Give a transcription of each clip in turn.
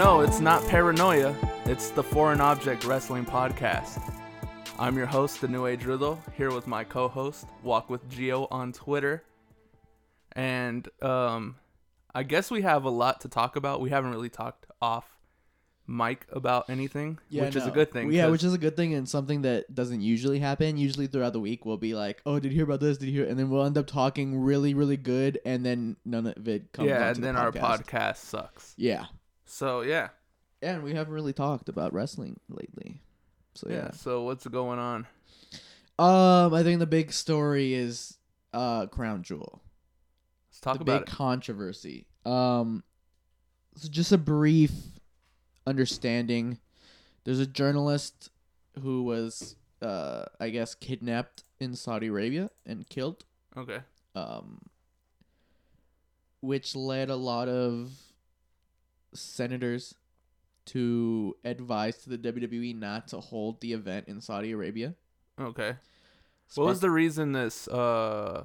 No, it's not paranoia. It's the Foreign Object Wrestling Podcast. I'm your host, the New Age Rudo, here with my co-host, Walk with Gio on Twitter. And um I guess we have a lot to talk about. We haven't really talked off mic about anything, which is a good thing. Yeah, which is a good thing and something that doesn't usually happen. Usually throughout the week, we'll be like, "Oh, did you hear about this? Did you hear?" And then we'll end up talking really, really good, and then none of it comes. yeah, and the then our podcast. podcast sucks. Yeah, So yeah. and we haven't really talked about wrestling lately. So yeah, yeah. So what's going on? Um, I think the big story is uh Crown Jewel. Let's talk the about big it. controversy. Um, so just a brief understanding. There's a journalist who was, uh, I guess, kidnapped in Saudi Arabia and killed. Okay. Um, which led a lot of senators to advise to the WWE not to hold the event in Saudi Arabia. Okay. What was the reason this uh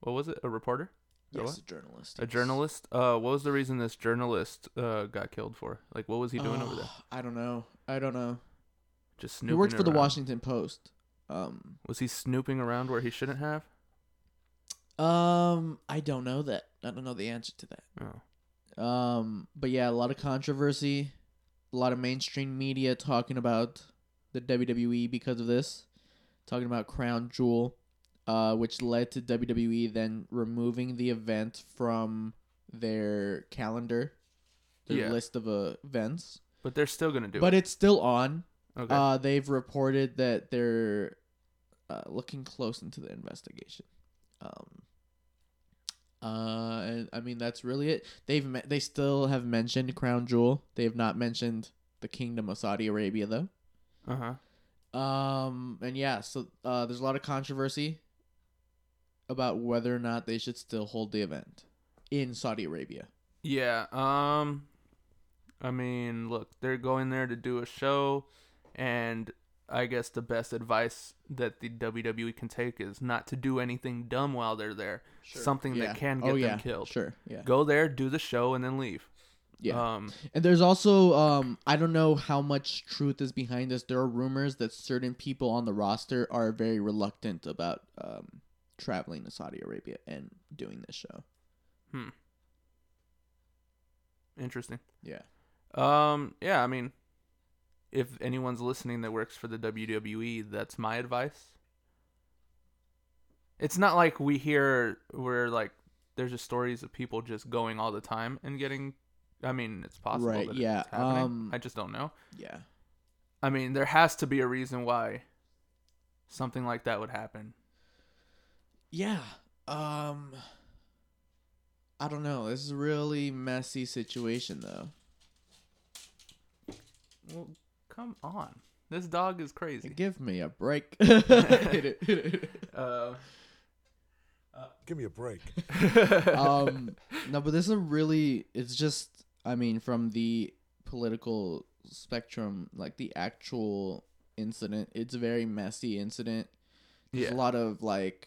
what was it? A reporter? yes, what? a journalist? A yes. journalist? Uh what was the reason this journalist uh got killed for? Like what was he doing over there? Oh, I don't know. I don't know. Just snooping. Around. He works for the. Washington Post. Um, Was he snooping around where he shouldn't have? um, I don't know that. I don't know the answer to that. Oh. Um, but yeah, a lot of controversy, a lot of mainstream media talking about the WWE because of this, talking about Crown Jewel, uh, which led to WWE then removing the event from their calendar, their Yeah. list of uh, events. But they're still gonna do But it. But it's still on. Okay. Uh, they've reported that they're uh, looking close into the investigation. Um, uh, and I mean that's really it. They've me- they still have mentioned Crown Jewel. They have not mentioned the Kingdom of Saudi Arabia though. uh-huh. Um, and yeah, so uh, there's a lot of controversy about whether or not they should still hold the event in Saudi Arabia. Yeah, um I mean, look, they're going there to do a show and I guess the best advice that the WWE can take is not to do anything dumb while they're there. Something Yeah. that can oh, get them killed. Sure. Yeah. Go there, do the show and then leave. Yeah. Um And there's also um I don't know how much truth is behind this. There are rumors that certain people on the roster are very reluctant about um traveling to Saudi Arabia and doing this show. Hmm. Interesting. Yeah. Um, yeah, I mean, if anyone's listening that works for the WWE, that's my advice. It's not like we hear where like there's just stories of people just going all the time and getting. I mean, it's possible. Right, that yeah, It's happening. um, I just don't know. Yeah. I mean, there has to be a reason why something like that would happen. Yeah. Um I don't know. This is a really messy situation though. Well, come on. This dog is crazy. Give me a break. Hit it, hit it. Uh, Give me a break. um no but this is a really it's just i mean from the political spectrum like the actual incident it's a very messy incident there's yeah. a lot of like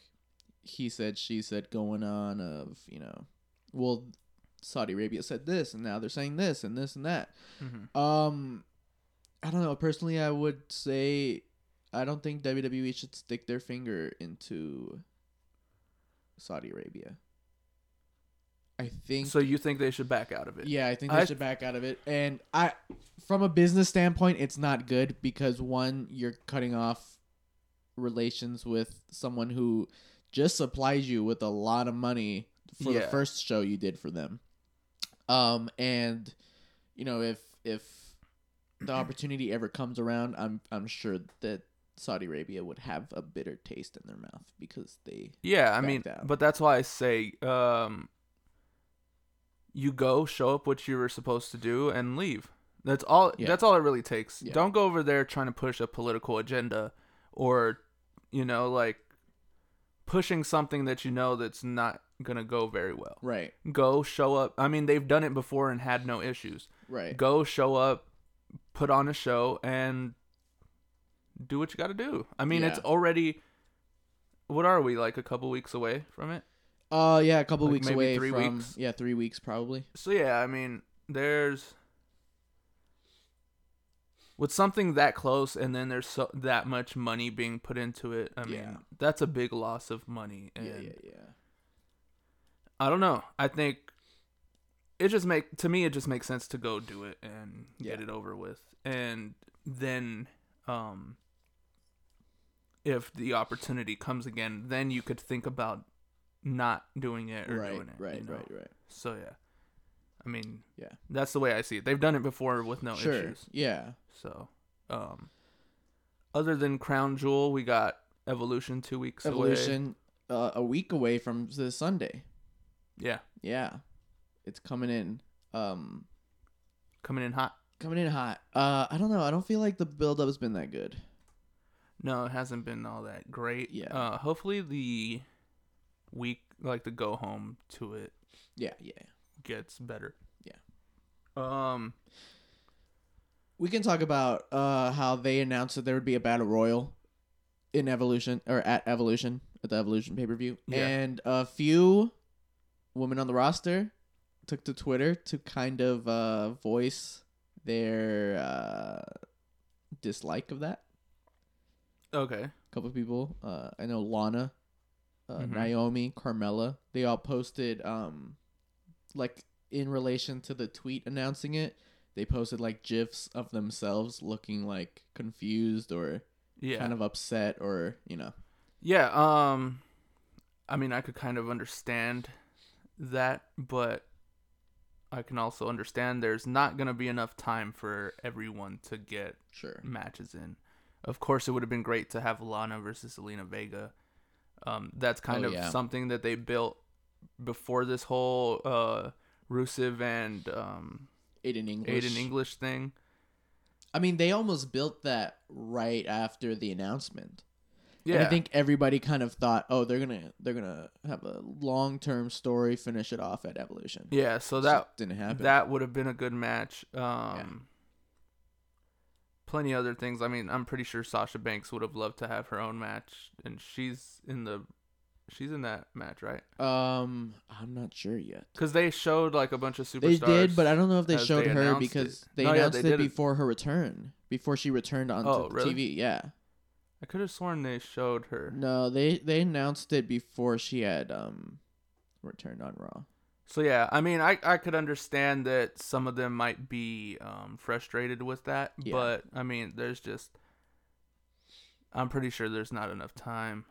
he said she said going on of you know well saudi arabia said this and now they're saying this and this and that Mhm. um i don't know personally i would say i don't think wwe should stick their finger into saudi arabia i think So you think they should back out of it? yeah, I think they I- should back out of it. And I, from a business standpoint, it's not good because one, you're cutting off relations with someone who just supplies you with a lot of money for the Yeah. first show you did for them. Um, and you know, if if the opportunity ever comes around, I'm I'm sure that Saudi Arabia would have a bitter taste in their mouth because they Yeah, I mean, but that's why I say, um, you go, show up what you were supposed to do, and leave. That's all. Yeah. That's all it really takes. Yeah. Don't go over there trying to push a political agenda, or, you know, like pushing something that you know that's not gonna go very well. right, Go, show up. I mean, they've done it before and had no issues. right. Go, show up, put on a show, and do what you got to do. I mean, it's already. What are we like a couple weeks away from it? Uh, yeah, a couple Like weeks maybe away three from weeks? yeah, three weeks probably. So yeah, I mean, there's with something that close and then there's so that much money being put into it. I mean, Yeah. that's a big loss of money. And yeah, yeah, yeah. I don't know. I think it just make to me it just makes sense to go do it and get Yeah. it over with. And then um if the opportunity comes again, then you could think about not doing it or Right, doing it. right, you know? right, right. So yeah. I mean, Yeah. that's the way I see it. They've done it before with no sure. issues. Yeah. So, um, other than Crown Jewel, we got Evolution two weeks away. Evolution uh, a week away from the Sunday. Yeah, Yeah. It's coming in. Um coming in hot. coming in hot. Uh I don't know. I don't feel like the build up has been that good. No, it hasn't been all that great. Yeah. Uh, hopefully the week, like the go home to it, Yeah, yeah. gets better. Yeah. Um. We can talk about uh how they announced that there would be a battle royal in Evolution or at Evolution at the Evolution pay per view, Yeah. and a few women on the roster took to Twitter to kind of uh voice their uh dislike of that. Okay. A couple of people, uh, I know Lana, uh, Mhm. Naomi, Carmella, they all posted um like in relation to the tweet announcing it. They posted like gifs of themselves looking like confused or Yeah. kind of upset or you know Yeah. Um. I mean, I could kind of understand that, but I can also understand there's not gonna be enough time for everyone to get sure matches in. Of course, it would have been great to have Lana versus Zelina Vega. Um, that's kind Oh, of yeah. something that they built before this whole uh, Rusev and um, Aiden English. Aiden English thing. I mean, they almost built that right after the announcement. Yeah, And I think everybody kind of thought, oh, they're gonna they're gonna have a long term story, finish it off at Evolution. yeah. So Just that didn't happen. that would have been a good match. Um, Plenty other things. I mean, I'm pretty sure Sasha Banks would have loved to have her own match, and she's in the, she's in that match, right? um, I'm not sure yet. Because they showed like a bunch of superstars. They did, but I don't know if they showed they her because it. they No, yeah, announced they it did it. before her return, before she returned on Oh, really? TV. Yeah, I could have sworn they showed her. no, they they announced it before she had um returned on Raw. So yeah, I mean, I I could understand that some of them might be um, frustrated with that, Yeah. but I mean, there's just I'm pretty sure there's not enough time.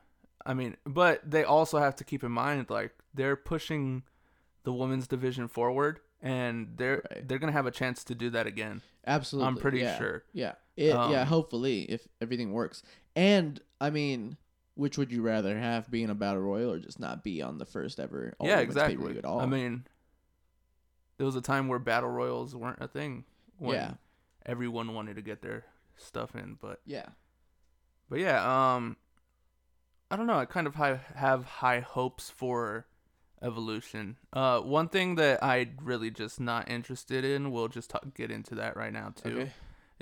I mean, but they also have to keep in mind like they're pushing the women's division forward, and they're Right. they're gonna have a chance to do that again. Absolutely, I'm pretty yeah. sure. Yeah, it, yeah. Um, Hopefully, if everything works, and I mean, which would you rather have being a battle royal or just not be on the first ever? all yeah, women's exactly. At all? I mean, there was a time where battle royals weren't a thing. When Yeah. everyone wanted to get their stuff in, but yeah, But yeah, um, I don't know. I kind of high, have high hopes for evolution. Uh, one thing that I really just not interested in, we'll just talk, get into that right now too, okay.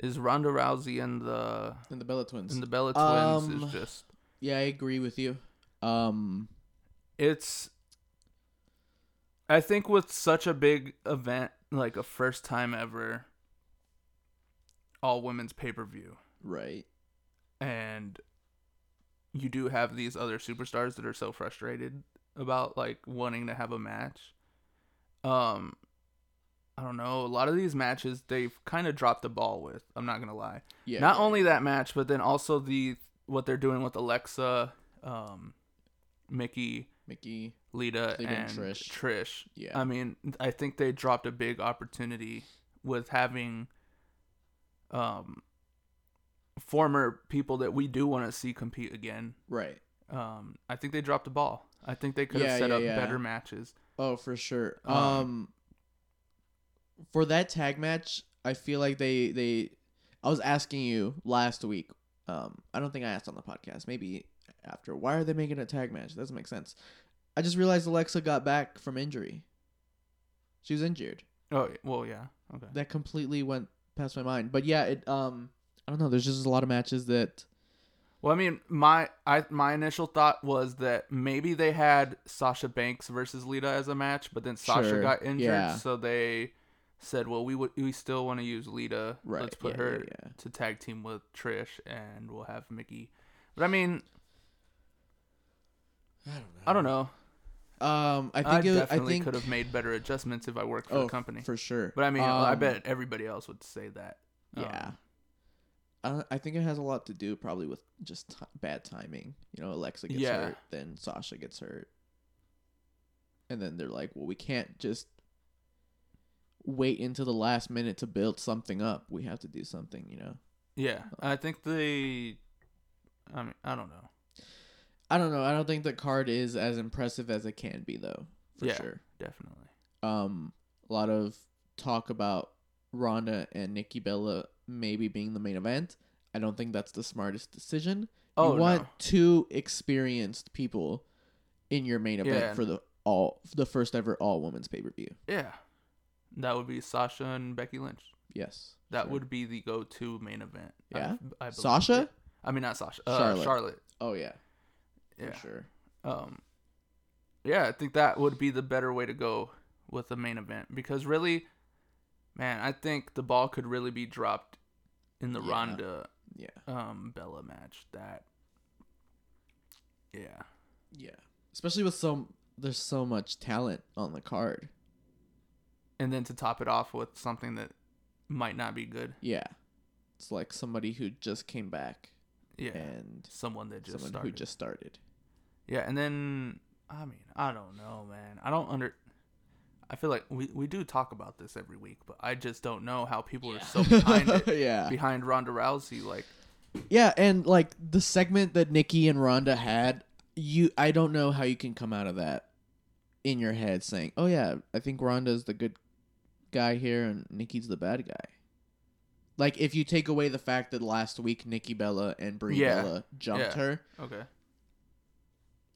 Is Ronda Rousey and the And the Bella Twins. and the Bella Twins Um, is just yeah, I agree with you. Um, it's. I think with such a big event, like a first time ever, all women's pay per view, right. and you do have these other superstars that are so frustrated about like wanting to have a match. Um I don't know, a lot of these matches they've kind of dropped the ball with. I'm not going to lie. Yeah. not yeah, only that match, but then also the what they're doing with Alexa, um Mickie, Mickie. Lita Lita and and Trish. Trish. Yeah. I mean, I think they dropped a big opportunity with having um former people that we do want to see compete again. Right. Um I think they dropped the ball. I think they could have Yeah, set yeah, up yeah. better matches. Oh, for sure. Um, Um, for that tag match, I feel like they they. I was asking you last week. Um, I don't think I asked on the podcast. Maybe after. Why are they making a tag match? doesn't make sense. I just realized Alexa got back from injury. She was injured. Oh, well, yeah. Okay. That completely went past my mind. But yeah, it. Um, I don't know. There's just a lot of matches that. Well, I mean, my I my initial thought was that maybe they had Sasha Banks versus Lita as a match, but then Sasha Sure, got injured, yeah. so they said, "Well, we would we still want to use Lita. Right, Let's put yeah, her yeah, yeah. to tag team with Trish, and we'll have Mickie." But I mean, I don't know. I don't know. Um, I I, think it, I definitely think could have made better adjustments if I worked for oh, the company. for sure. but I mean, I Um, bet everybody else would say that. Um, Yeah. I, I think it has a lot to do probably with just ti bad timing. You know, Alexa gets Yeah. hurt, then Sasha gets hurt. And then they're like, well, we can't just wait until the last minute to build something up. We have to do something, you know? yeah. I think they. I mean, I don't know. I don't know. I don't think the card is as impressive as it can be, though, for Yeah. sure. Definitely. um a lot of talk about Ronda and Nikki Bella maybe being the main event. I don't think that's the smartest decision. Oh you want no. two experienced people in your main event Yeah. for the all the first ever all women's pay per view. Yeah. That would be Sasha and Becky Lynch. Yes. That sure. would be the go-to main event. Yeah? I, believe. Sasha? I mean, not Sasha. Uh, Charlotte. Charlotte. Oh yeah, Yeah. for sure. Um. Yeah, I think that would be the better way to go with the main event because really, man, I think the ball could really be dropped in the Yeah. Ronda Yeah. um Bella match. That. Yeah. Yeah. Especially with so there's so much talent on the card. And then to top it off with something that might not be good. Yeah. It's like somebody who just came back Yeah. and Someone that just someone started. who just started. Yeah, and then I mean, I don't know, man. I don't under I feel like we, we do talk about this every week, but I just don't know how people are so behind it. yeah. Behind Ronda Rousey, like Yeah, and like the segment that Nikki and Ronda had, you I don't know how you can come out of that in your head saying, "Oh yeah, I think Ronda's the good guy here and Nikki's the bad guy." Like if you take away the fact that last week Nikki Bella and Brie Yeah. Bella jumped Yeah. her, okay.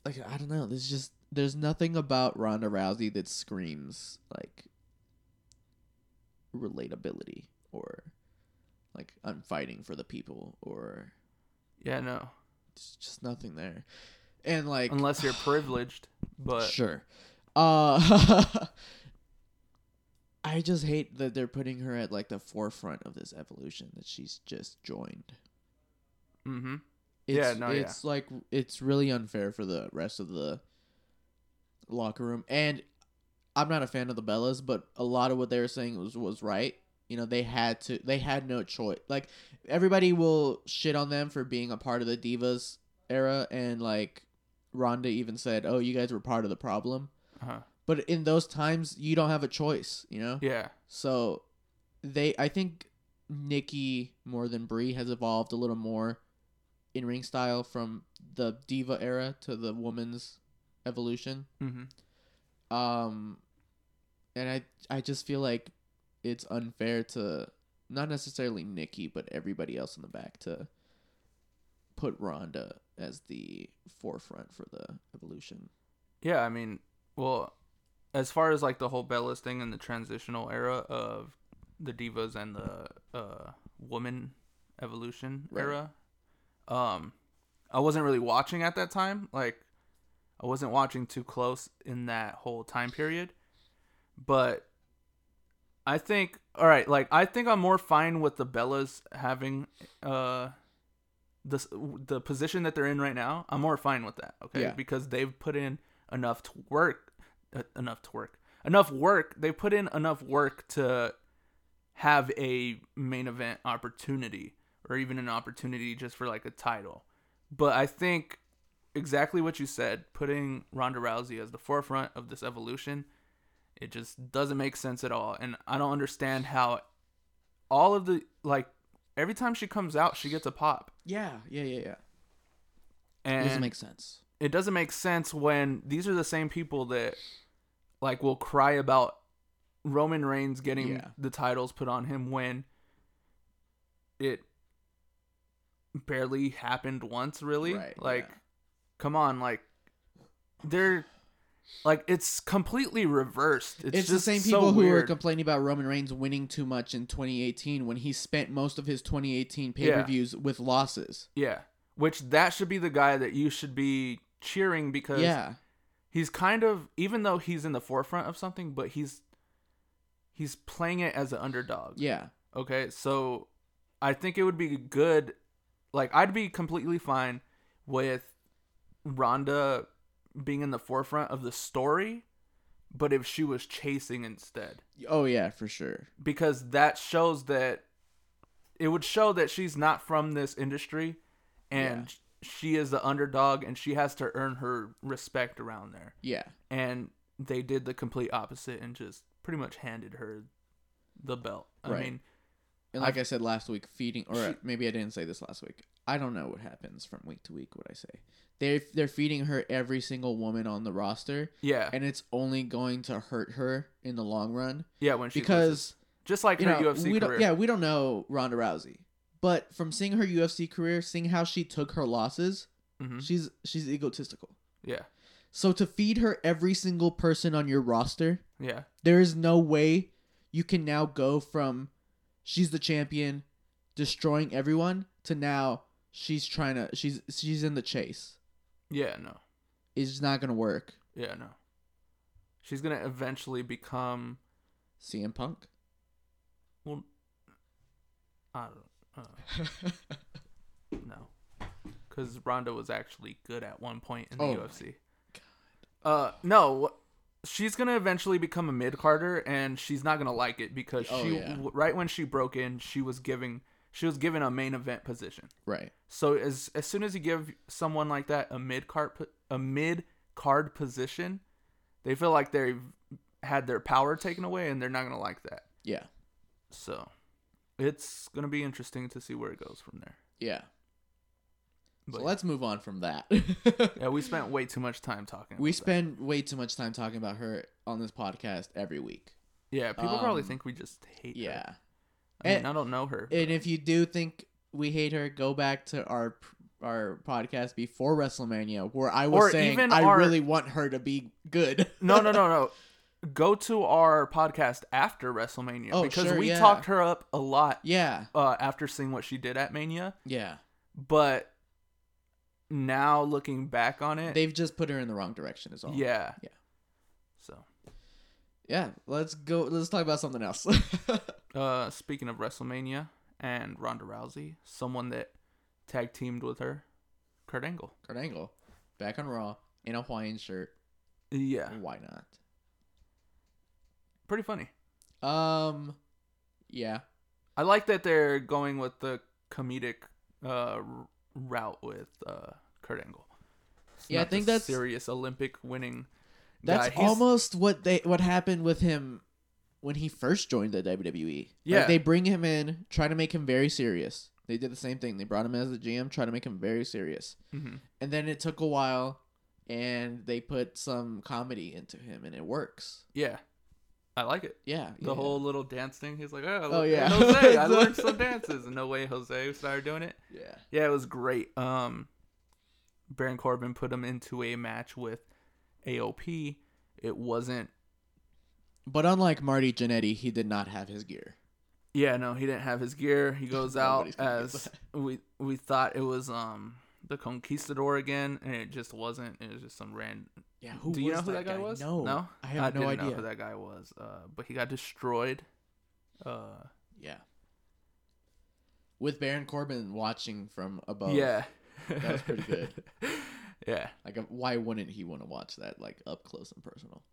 like I don't know, there's just there's nothing about Ronda Rousey that screams like relatability or like I'm fighting for the people or Yeah, no. There's just nothing there. And like Unless you're privileged, but sure. Uh I just hate that they're putting her at like the forefront of this evolution that she's just joined. mhm. It's, Yeah, no, yeah. it's like it's really unfair for the rest of the locker room. And I'm not a fan of the Bellas, but a lot of what they were saying was was right. You know, they had to they had no choice. Like everybody will shit on them for being a part of the Divas era and like Ronda even said, "Oh, you guys were part of the problem." Uh-huh. But in those times, you don't have a choice, you know? Yeah. So they I think Nikki more than Brie has evolved a little more in ring style from the diva era to the woman's evolution. Mhm. Um and I I just feel like it's unfair to not necessarily Nikki but everybody else in the back to put Ronda as the forefront for the evolution. Yeah, I mean, well, as far as like the whole Bellas thing and the transitional era of the divas and the uh woman evolution Right. era, um, I wasn't really watching at that time. Like, I wasn't watching too close in that whole time period, but I think all right. Like, I think I'm more fine with the Bellas having uh the the position that they're in right now. I'm more fine with that. Okay, Yeah. because they've put in enough to work, enough to work, enough work. They put in enough work to have a main event opportunity or even an opportunity just for like a title. But I think exactly what you said, putting Ronda Rousey as the forefront of this evolution, it just doesn't make sense at all. And I don't understand how all of the like every time she comes out, she gets a pop. Yeah, yeah, yeah, yeah. And It doesn't make sense. it doesn't make sense when these are the same people that like will cry about Roman Reigns getting Yeah. the titles put on him when it barely happened once really Right, like yeah. come on like they're like it's completely reversed it's, It's, the same so people who were complaining about Roman Reigns winning too much in 2018 when he spent most of his 2018 pay-per-views with losses. yeah which that should be the guy that you should be cheering because Yeah. He's kind of even though he's in the forefront of something but he's he's playing it as an underdog. Yeah. Okay, so I think it would be good. Like, I'd be completely fine with Ronda being in the forefront of the story, but if she was chasing instead, Oh yeah, for sure. because that shows that it would show that she's not from this industry and she is the underdog and she has to earn her respect around there. Yeah. And they did the complete opposite and just pretty much handed her the belt. I Right. mean, And like i said last week, feeding or She- maybe I didn't say this last week. I don't know what happens from week to week. What I say, they they're feeding her every single woman on the roster, yeah. and it's only going to hurt her in the long run Yeah, when she loses. because just like you her know UFC we career. don't yeah we don't know Ronda Rousey, but from seeing her UFC career, seeing how she took her losses, Mhm. she's she's egotistical. Yeah. So to feed her every single person on your roster, Yeah. there is no way you can now go from she's the champion destroying everyone to now she's trying to she's she's in the chase Yeah, no. it's not gonna work Yeah, no. She's going to eventually become CM Punk well I don't uh, no. Cuz Ronda was actually good at one point in the Oh UFC. Uh no, she's going to eventually become a mid-carder and she's not going to like it because Oh, she yeah. w- right when she broke in, she was giving she was given a main event position. right So as as soon as you give someone like that a mid card a mid card position, they feel like they've had their power taken away and they're not gonna like that. yeah So it's gonna be interesting to see where it goes from there. yeah But so let's move on from that yeah, we spent way too much time talking. we about that. spend way too much time talking about her on this podcast every week Yeah, people probably um, think we just hate. her. yeah I mean, And- I don't know her. and if you do think we hate her go back to our our podcast before WrestleMania where I was Or saying I our- really want her to be good no, no, no, no. Go to our podcast after WrestleMania Oh, because sure, we yeah. talked her up a lot yeah uh, after seeing what she did at Mania. yeah but now looking back on it, They've just put her in the wrong direction, is all. yeah, Yeah. So, Yeah. Let's go. Let's talk about something else. uh, speaking of WrestleMania and Ronda Rousey, someone that tag teamed with her, Kurt Angle. Kurt Angle, back on Raw in a Hawaiian shirt. Yeah, Why not? Pretty funny. Um, yeah. I like that they're going with the comedic uh, r- route with uh, Kurt Angle. It's Yeah, I think that's- serious Olympic winning. That's almost what they what happened with him when he first joined the WWE. Like, Yeah. they bring him in, try to make him very serious. They did the same thing. They brought him as the GM, try to make him very serious. Mhm. And then it took a while, and they put some comedy into him, and it works. Yeah, I like it. Yeah. The yeah. whole little dance thing. He's like, oh, Oh, yeah. Jose, I learned some dances. And no way Jose started doing it. yeah. Yeah, it was great. Um, Baron Corbin put him into a match with AOP. It wasn't. But unlike Marty Jannetty, he did not have his gear. Yeah, no, he didn't have his gear. He goes out Nobody's gonna get as we we thought it was um the Conquistador again, and it just wasn't. It was just some random. Yeah, who Do you was know who that, that guy, guy? was? No, no, I have no didn't know idea. who that guy was. Uh, but he got destroyed. Uh, Yeah. With Baron Corbin watching from above. yeah, That was pretty good. yeah, Like, uh, why wouldn't he want to watch that, like, up close and personal?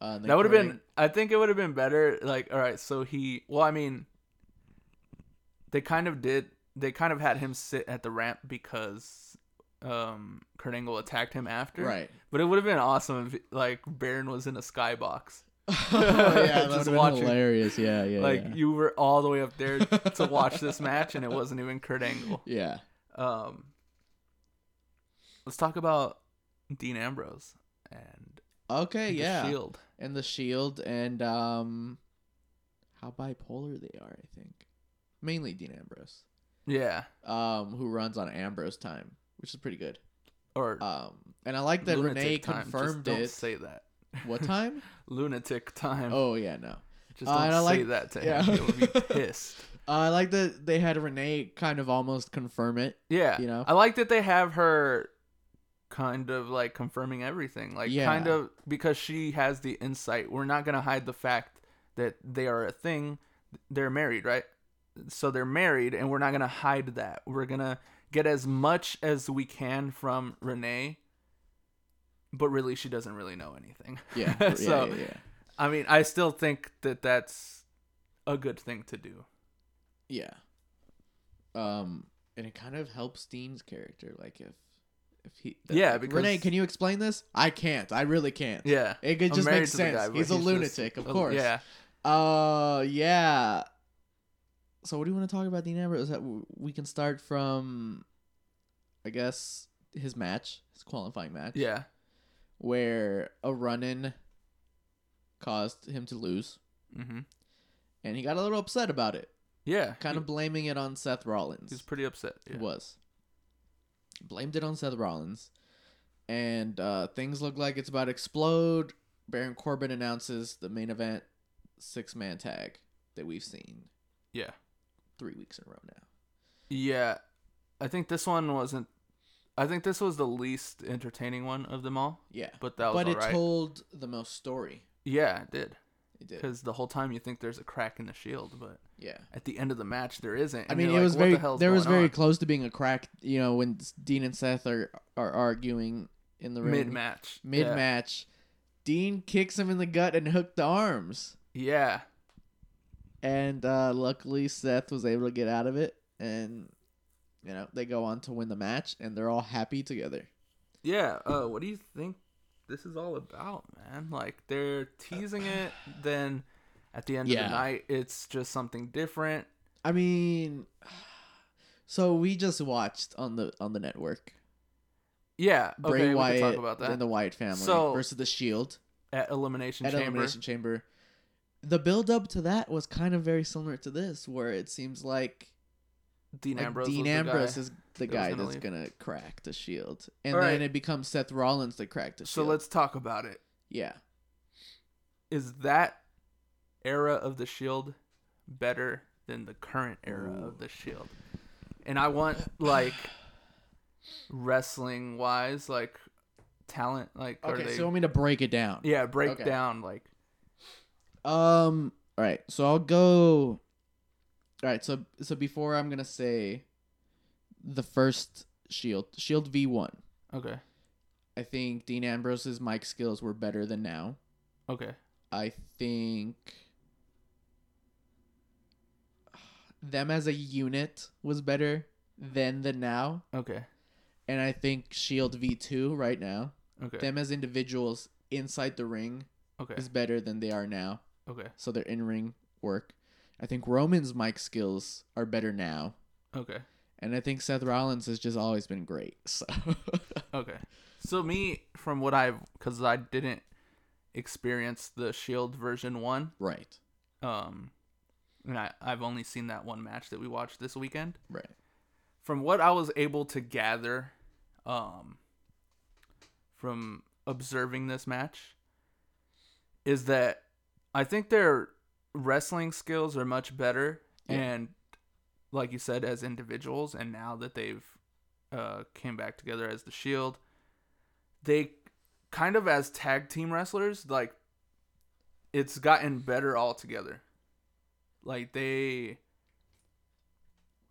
Uh, and that would have been. I think it would have been better. Like, all right, so he. Well, I mean, they kind of did. They kind of had him sit at the ramp because um Kurt Angle attacked him after. Right. But it would have been awesome if like Baron was in a skybox. oh, yeah, that Just watching- hilarious. Yeah, yeah. like yeah. you were all the way up there to watch this match and it wasn't even Kurt Angle. yeah. Um Let's talk about Dean Ambrose and Okay, the yeah. Shield. And the Shield and um, how bipolar they are, I think. Mainly Dean Ambrose, Yeah. um, who runs on Ambrose time, which is pretty good. Or Um, and I like that Renee time. Just confirmed don't it. say that. What time? lunatic time. oh yeah, no. Just uh, don't I say like- that to yeah. him. He would be pissed. Uh, I like that they had Renee kind of almost confirm it. Yeah. You know? I like that they have her kind of like confirming everything. Like Yeah. kind of because she has the insight. We're not going to hide the fact that they are a thing. They're married, right? So they're married, and we're not gonna hide that. We're gonna get as much as we can from Renee, but really, she doesn't really know anything. Yeah. yeah, so yeah, yeah. I mean, I still think that that's a good thing to do. Yeah. Um, and it kind of helps Dean's character. Like if if he Yeah, because- Renee, can you explain this? I can't. I really can't. Yeah, It, just makes sense. guy, but he's a just- lunatic, of uh, course. Yeah, Uh, yeah. So what do you want to talk about Dean Ambrose? That we can start from, I guess, his match, his qualifying match. yeah, Where a run-in caused him to lose, hmm and he got a little upset about it, yeah. kind of blaming it on Seth Rollins. He's pretty upset. He was. Blamed it on Seth Rollins. And uh, things look like it's about to explode. Baron Corbin announces the main event six man tag that we've seen yeah, three weeks in a row now. yeah. I think this one wasn't. I think this was the least entertaining one of them all, Yeah. but that was but it alright. told the most story. yeah, it did. It did. Because the whole time you think there's a crack in the shield, but Yeah. at the end of the match there isn't. I mean, it like, was very the there was very on?" close to being a crack. You know, when Dean and Seth are are arguing in the ring mid match. mid match, Dean kicks him in the gut and hooked the arms. Yeah. And uh, luckily Seth was able to get out of it, and you know they go on to win the match, and they're all happy together. Yeah. Uh, what do you think this is all about, man? Like they're teasing it, then at the end Yeah. of the night, it's just something different. I mean, so we just watched on the on the network Yeah. Bray Okay, we Wyatt can talk about that and the Wyatt family So- versus the Shield at Elimination at Chamber. Elimination Chamber. The build up to that was kind of very similar to this, where it seems like, Dean like Ambrose. Dean was the is the that guy gonna that's leave. gonna crack the Shield, and All then right. it becomes Seth Rollins to crack the shield. So let's talk about it. yeah. Is that era of the Shield better than the current era of the Shield? And I want like wrestling wise, like talent, like are Okay, they? so you want me to break it down? yeah, break Okay. down like Um. All right. So I'll go. All right. So so before I'm gonna say the first Shield Shield V one. okay, I think Dean Ambrose's mic skills were better than now. okay, I think them as a unit was better than the now, okay, and I think Shield V two right now. okay, Them as individuals inside the ring okay, is better than they are now. Okay, so their in ring work. I think Roman's mic skills are better now, okay, and I think Seth Rollins has just always been great. So okay. So me, from what I've, because I didn't experience the Shield version one, right, um, and I I've only seen that one match that we watched this weekend. right, from what I was able to gather, um, from observing this match, is that I think their wrestling skills are much better, Yeah. and like you said, as individuals, and now that they've uh, came back together as the Shield, they kind of as tag team wrestlers, like it's gotten better altogether. Like they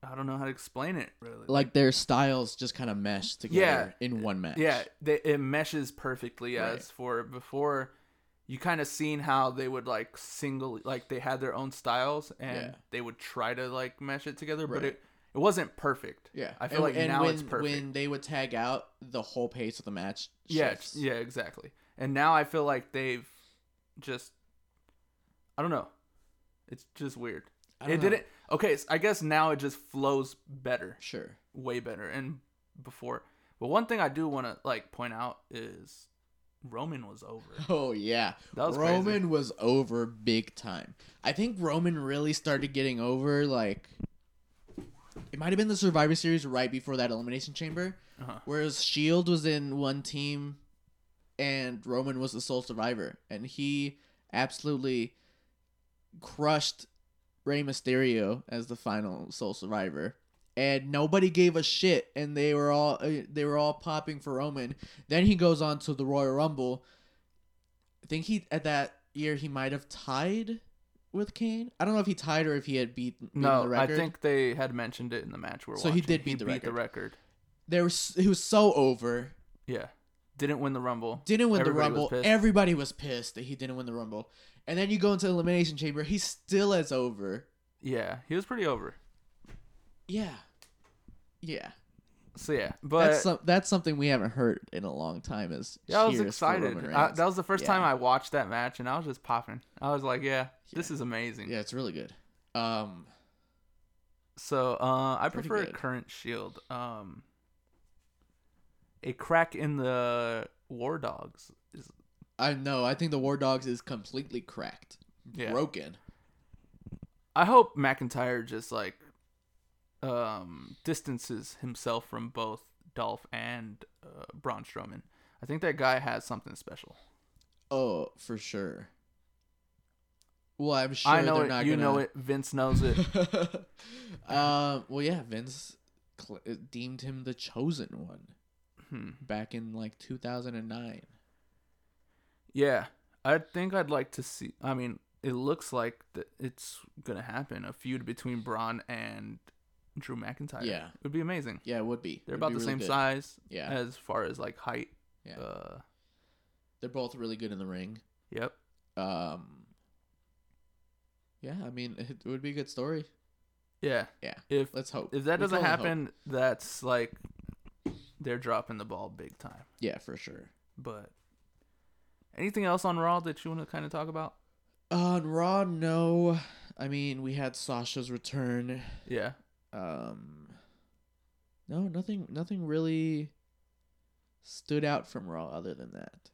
I don't know how to explain it really. like their styles just kind of mesh together in one match. yeah, they, it meshes perfectly Right. as for before you kind of seen how they would like single like they had their own styles and Yeah. they would try to like mesh it together but it it wasn't perfect. yeah. I feel and, like and now when, it's perfect. when they would tag out, the whole pace of the match. Yeah, shifts. yeah, exactly. And now I feel like they've just I don't know. It's just weird. I It don't know. didn't Okay, so I guess now it just flows better. Sure. way better and before but one thing i do want to like point out is roman was over Oh yeah, was Roman crazy. was over big time. I think Roman really started getting over like it might have been the Survivor Series right before that Elimination Chamber, Uh-huh. whereas Shield was in one team, and Roman was the sole survivor, and he absolutely crushed Rey Mysterio as the final sole survivor. And nobody gave a shit, and they were all uh, they were all popping for Roman. Then he goes on to the Royal Rumble, I think he at that year he might have tied with Kane. I don't know if he tied or if he had beat, the No, I think they had mentioned it in the match we're So he did beat the record. record. there was he was so over. Yeah, didn't win the rumble. Didn't win Everybody the rumble. pissed. Everybody was pissed that he didn't win the rumble. And then you go into the elimination chamber. He's still as over. Yeah, he was pretty over. Yeah. Yeah. So yeah, but that's some, that's something we haven't heard in a long time. Is yeah, I was excited. I, that was the first Yeah. time I watched that match, and I was just popping. I was like, yeah, this is amazing. yeah, it's really good. Um, So uh, I prefer good. current Shield. Um, a crack in the War Dogs is I know. I think the War Dogs is completely cracked, Yeah. broken. I hope McIntyre just like um distances himself from both Dolph and uh, Braun Strowman. I think that guy has something special. Oh, for sure. Well, I'm sure I know they're it. not You gonna... know it. Vince knows it. um. Well, yeah. Vince cl- deemed him the chosen one hmm. back in like 2009. Yeah, I think I'd like to see. I mean, it looks like that it's gonna happen. A feud between Braun and Drew McIntyre. Yeah. it would be amazing. Yeah, it would be. They're It'd about be the really same good. size. Yeah. as far as like height. Yeah. Uh, They're both really good in the ring. yep. Um. Yeah, I mean, it would be a good story. Yeah. Yeah. If Let's hope. if that We can doesn't only hope. happen, that's like they're dropping the ball big time. Yeah, for sure. But anything else on Raw that you want to kind of talk about? On Raw, no. I mean, we had Sasha's return. Yeah. Um, no, nothing. Nothing really stood out from Raw other than that.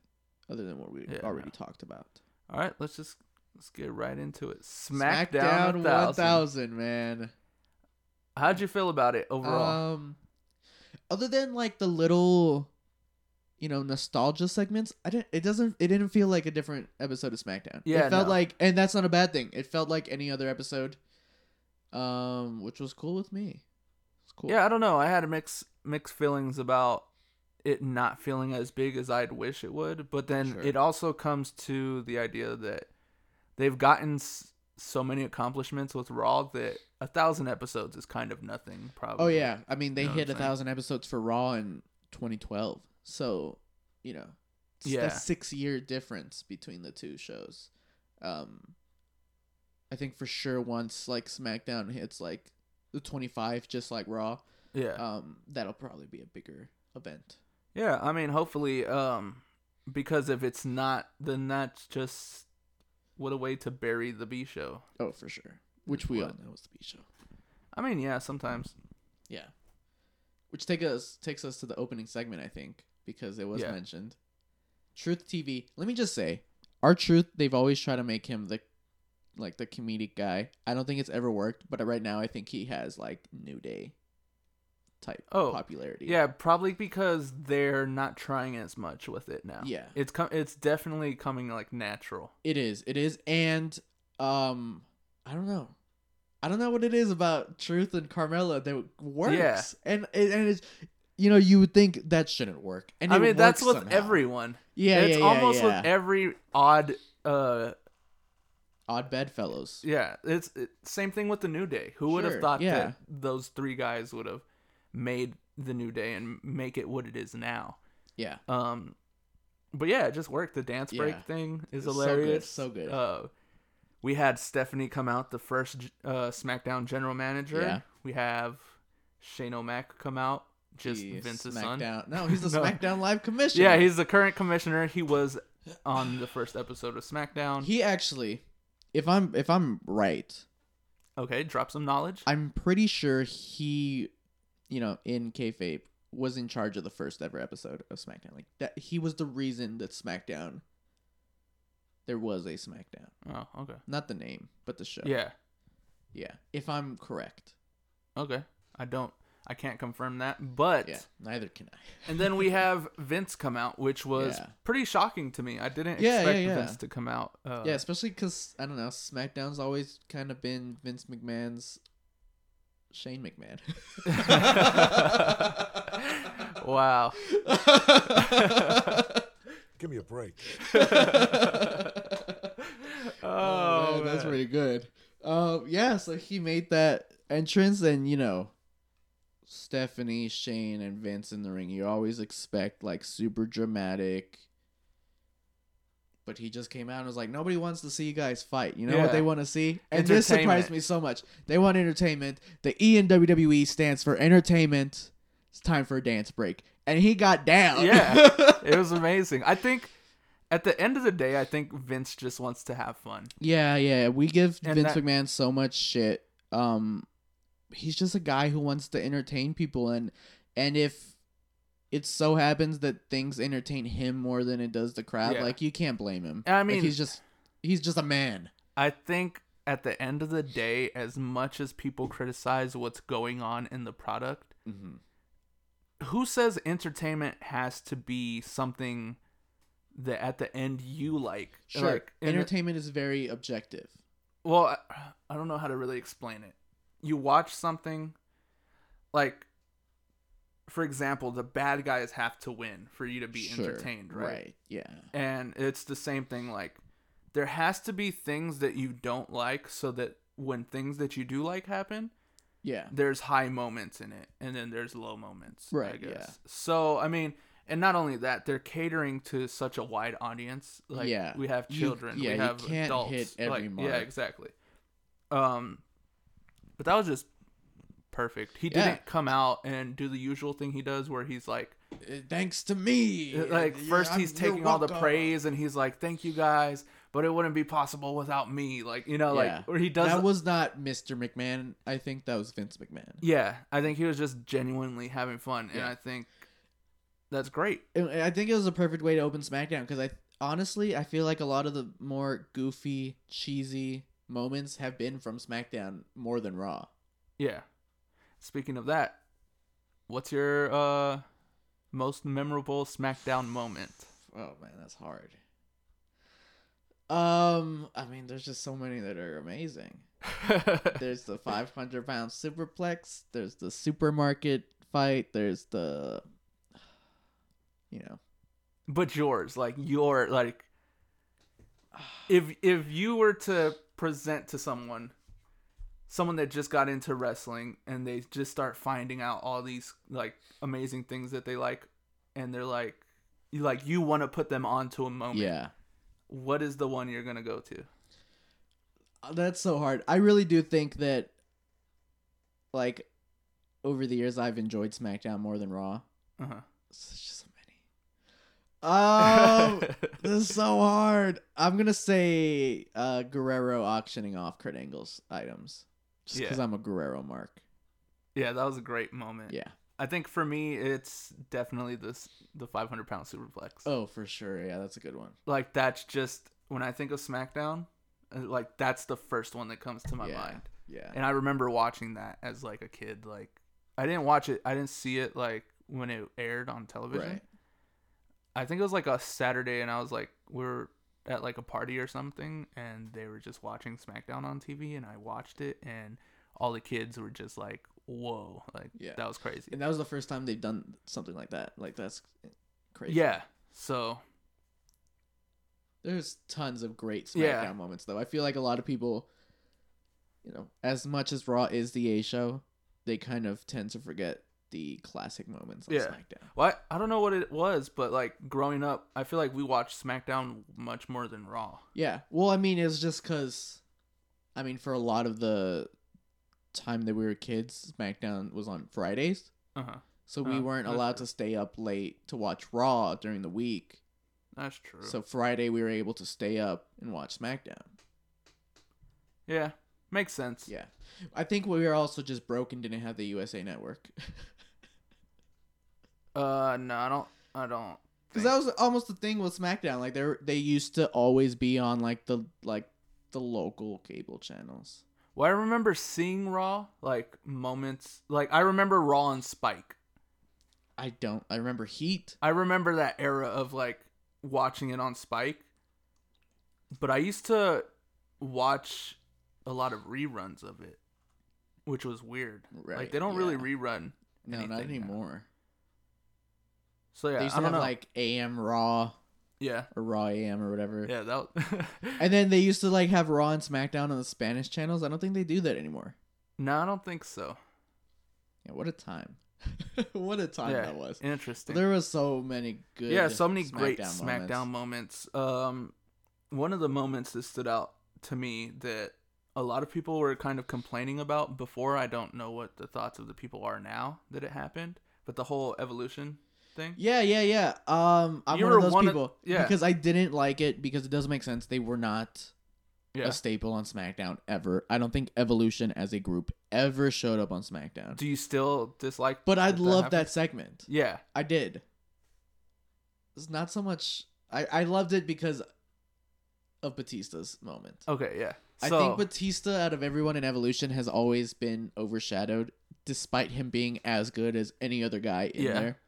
Other than what we Yeah, already no. talked about. All right, let's just let's get right into it. SmackDown, 1000. 1000, man. How'd you feel about it overall? Um, other than like the little, you know, nostalgia segments, I didn't. It doesn't. It didn't feel like a different episode of SmackDown. Yeah, it felt no. like, and that's not a bad thing. It felt like any other episode, um, which was cool with me. It's cool. Yeah, I don't know. I had mixed mixed feelings about it not feeling as big as I'd wish it would, but then Sure. it also comes to the idea that they've gotten s- so many accomplishments with Raw that a thousand episodes is kind of nothing. Probably. Oh yeah, I mean they You know hit a thousand episodes for Raw in 2012, so you know, it's Yeah. six year difference between the two shows. Um, I think for sure once like SmackDown hits like the 25, just like Raw, Yeah. um, that'll probably be a bigger event. Yeah, I mean, hopefully, um, because if it's not, then that's just what a way to bury the B show. Oh, for sure. Which we all know is the B show. I mean, yeah, sometimes. Yeah. Which take us takes us to the opening segment, I think, because it was Yeah. mentioned. Truth TV. Let me just say, R-Truth. They've always tried to make him the, like the comedic guy. I don't think it's ever worked, but right now I think he has like New Day, type Oh, popularity. Yeah, probably because they're not trying as much with it now. Yeah. it's com- it's definitely coming like natural. It is. It is, and um, I don't know. I don't know what it is about Truth and Carmella that works. Yeah. And and and it's, you know, you would think that shouldn't work. And I mean, that's with somehow. everyone. Yeah, it's yeah, yeah, almost yeah. with every odd. uh Odd Bedfellows. Yeah, it's it, same thing with the New Day. Who would have Sure, thought yeah. that those three guys would have made the New Day and make it what it is now? Yeah. Um, but yeah, it just worked. The dance break Yeah. thing is It's so good, hilarious. so good. Uh, we had Stephanie come out, the first uh, SmackDown general manager. Yeah. We have Shane O'Mac come out, just The Vince's son. SmackDown. No, he's the No. SmackDown Live commissioner. Yeah, he's the current commissioner. He was on the first episode of SmackDown. he actually, if I'm if I'm right, okay, drop some knowledge. I'm pretty sure he, you know, in kayfabe was in charge of the first ever episode of SmackDown. Like that, he was the reason that SmackDown. There was a SmackDown, oh, okay. not the name, but the show. Yeah. yeah. If I'm correct, Okay. I don't. I can't confirm that, but yeah. Neither can I. and then we have Vince come out, which was Yeah. pretty shocking to me. I didn't Yeah, expect yeah, yeah. Vince to come out. Uh, yeah, especially because I don't know, SmackDown's always kind of been Vince McMahon's Shane McMahon. wow. Give me a break. Oh, man, that's man. pretty good. Uh, yeah, so he made that entrance, and you know, Stephanie, Shane, and Vince in the ring. You always expect like super dramatic. But he just came out and was like, nobody wants to see you guys fight. You know what they want to see? And this surprised me so much. They want entertainment. The E in WWE stands for entertainment. It's time for a dance break. And he got down. Yeah. It was amazing. I think at the end of the day, I think Vince just wants to have fun. Yeah, yeah. We give And Vince that- McMahon so much shit. Um he's just a guy who wants to entertain people and and if it so happens that things entertain him more than it does the crowd, Yeah. like you can't blame him. I Like, mean- he's just he's just a man. I think at the end of the day, as much as people criticize what's going on in the product, Mm-hmm. who says entertainment has to be something that at the end you like? Sure. Like, in- Entertainment is very objective. well, I, I don't know how to really explain it. You watch something, like, for example, the bad guys have to win for you to be Sure, entertained, right? Yeah. And it's the same thing. Like, there has to be things that you don't like so that when things that you do like happen, Yeah. there's high moments in it and then there's low moments. I Right, guess. yeah. So, I mean, and not only that, they're catering to such a wide audience. Like, Yeah. we have You- children, yeah, we you have can't adults. hit every like, Yeah, exactly. Um, but that was just perfect. He Yeah. didn't come out and do the usual thing he does where he's like, Uh, Thanks to me. like Yeah, first I'm- he's taking all the praise and he's like, "Thank you guys," but it wouldn't be possible without me. Like you know, like Yeah. or he does. That was not Mr. McMahon. I think that was Vince McMahon. yeah, I think he was just genuinely having fun, and I think that's great. I think it was a perfect way to open SmackDown because I honestly I feel like a lot of the more goofy, cheesy moments have been from SmackDown more than Raw. Yeah. Speaking of that, what's your uh most memorable SmackDown moment? Oh man, that's hard. Um, I mean, there's just so many that are amazing. There's the 500 pound superplex. There's the supermarket fight. There's the, you know, but yours, like your like if if you were to present to someone someone that just got into wrestling and they just start finding out all these like amazing things that they like and they're like you like you want to put them onto a moment. yeah. What is the one you're to go to? Uh, That's so hard. I really do think that, like, over the years, I've enjoyed SmackDown more than Raw. Uh-huh. It's just so many. Um, this is so hard. I'm gonna say uh, Guerrero auctioning off Kurt Angle's items, just because Yeah. I'm a Guerrero mark. Yeah, that was a great moment. Yeah. I think for me, it's definitely this the 500 pound superplex. Oh, for sure. Yeah, that's a good one. Like that's just when I think of SmackDown, uh, like that's the first one that comes to my yeah. mind. Yeah. And I remember watching that as like a kid. Like I didn't watch it. I didn't see it like when it aired on television. Right. I think it was like a Saturday, and I was like, we are at like a party or something, and they were just watching SmackDown on TV, and I watched it, and all the kids were just like, "Whoa!" Like Yeah. that was crazy. And that was the first time they've done something like that. Like that's crazy. Yeah. So There's tons of great SmackDown Yeah. moments though. I feel like a lot of people, you know, as much as Raw is the A show, they kind of tend to forget the classic moments on Yeah. SmackDown. Well, I, I don't know what it was, but like growing up, I feel like we watched SmackDown much more than Raw. Yeah. Well, I mean, it's just because, I mean, for a lot of the time that we were kids, SmackDown was on Fridays. Uh huh. So we Oh, weren't allowed true. to stay up late to watch Raw during the week. That's true. So Friday we were able to stay up and watch SmackDown. yeah, makes sense. Yeah. I think we were also just broke and didn't have the USA Network. Uh, no, I don't. I don't. Because that was almost the thing with SmackDown. Like they were, they used to always be on like the like the local cable channels. Well, I remember seeing Raw like moments. Like I remember Raw and Spike. I don't. I remember Heat. I remember that era of like watching it on Spike. But I used to watch a lot of reruns of it, which was weird. Right, like they don't really rerun. No, not anything now. So they yeah, used I to don't have know. like AM Raw. Yeah. or Raw AM or whatever. Yeah, that And then they used to like have Raw and SmackDown on the Spanish channels. I don't think they do that anymore. No, I don't think so. Yeah, what a time. what a time yeah. that was. Interesting. There was so many good yeah, so many great moments. SmackDown moments. Um, one of the moments that stood out to me that a lot of people were kind of complaining about before. I don't know what the thoughts of the people are now that it happened, but the whole evolution thing. Yeah, yeah, yeah. Um, I'm You one of those one of- people. yeah. Because I didn't like it because it doesn't make sense. They were not Yeah. a staple on SmackDown ever. I don't think Evolution as a group ever showed up on SmackDown. Do you still dislike? But I that loved happened? that segment. Yeah. I did. It's not so much. I I loved it because of Batista's moment. Okay. Yeah. I think Batista, out of everyone in Evolution, has always been overshadowed, despite him being as good as any other guy in Yeah. there.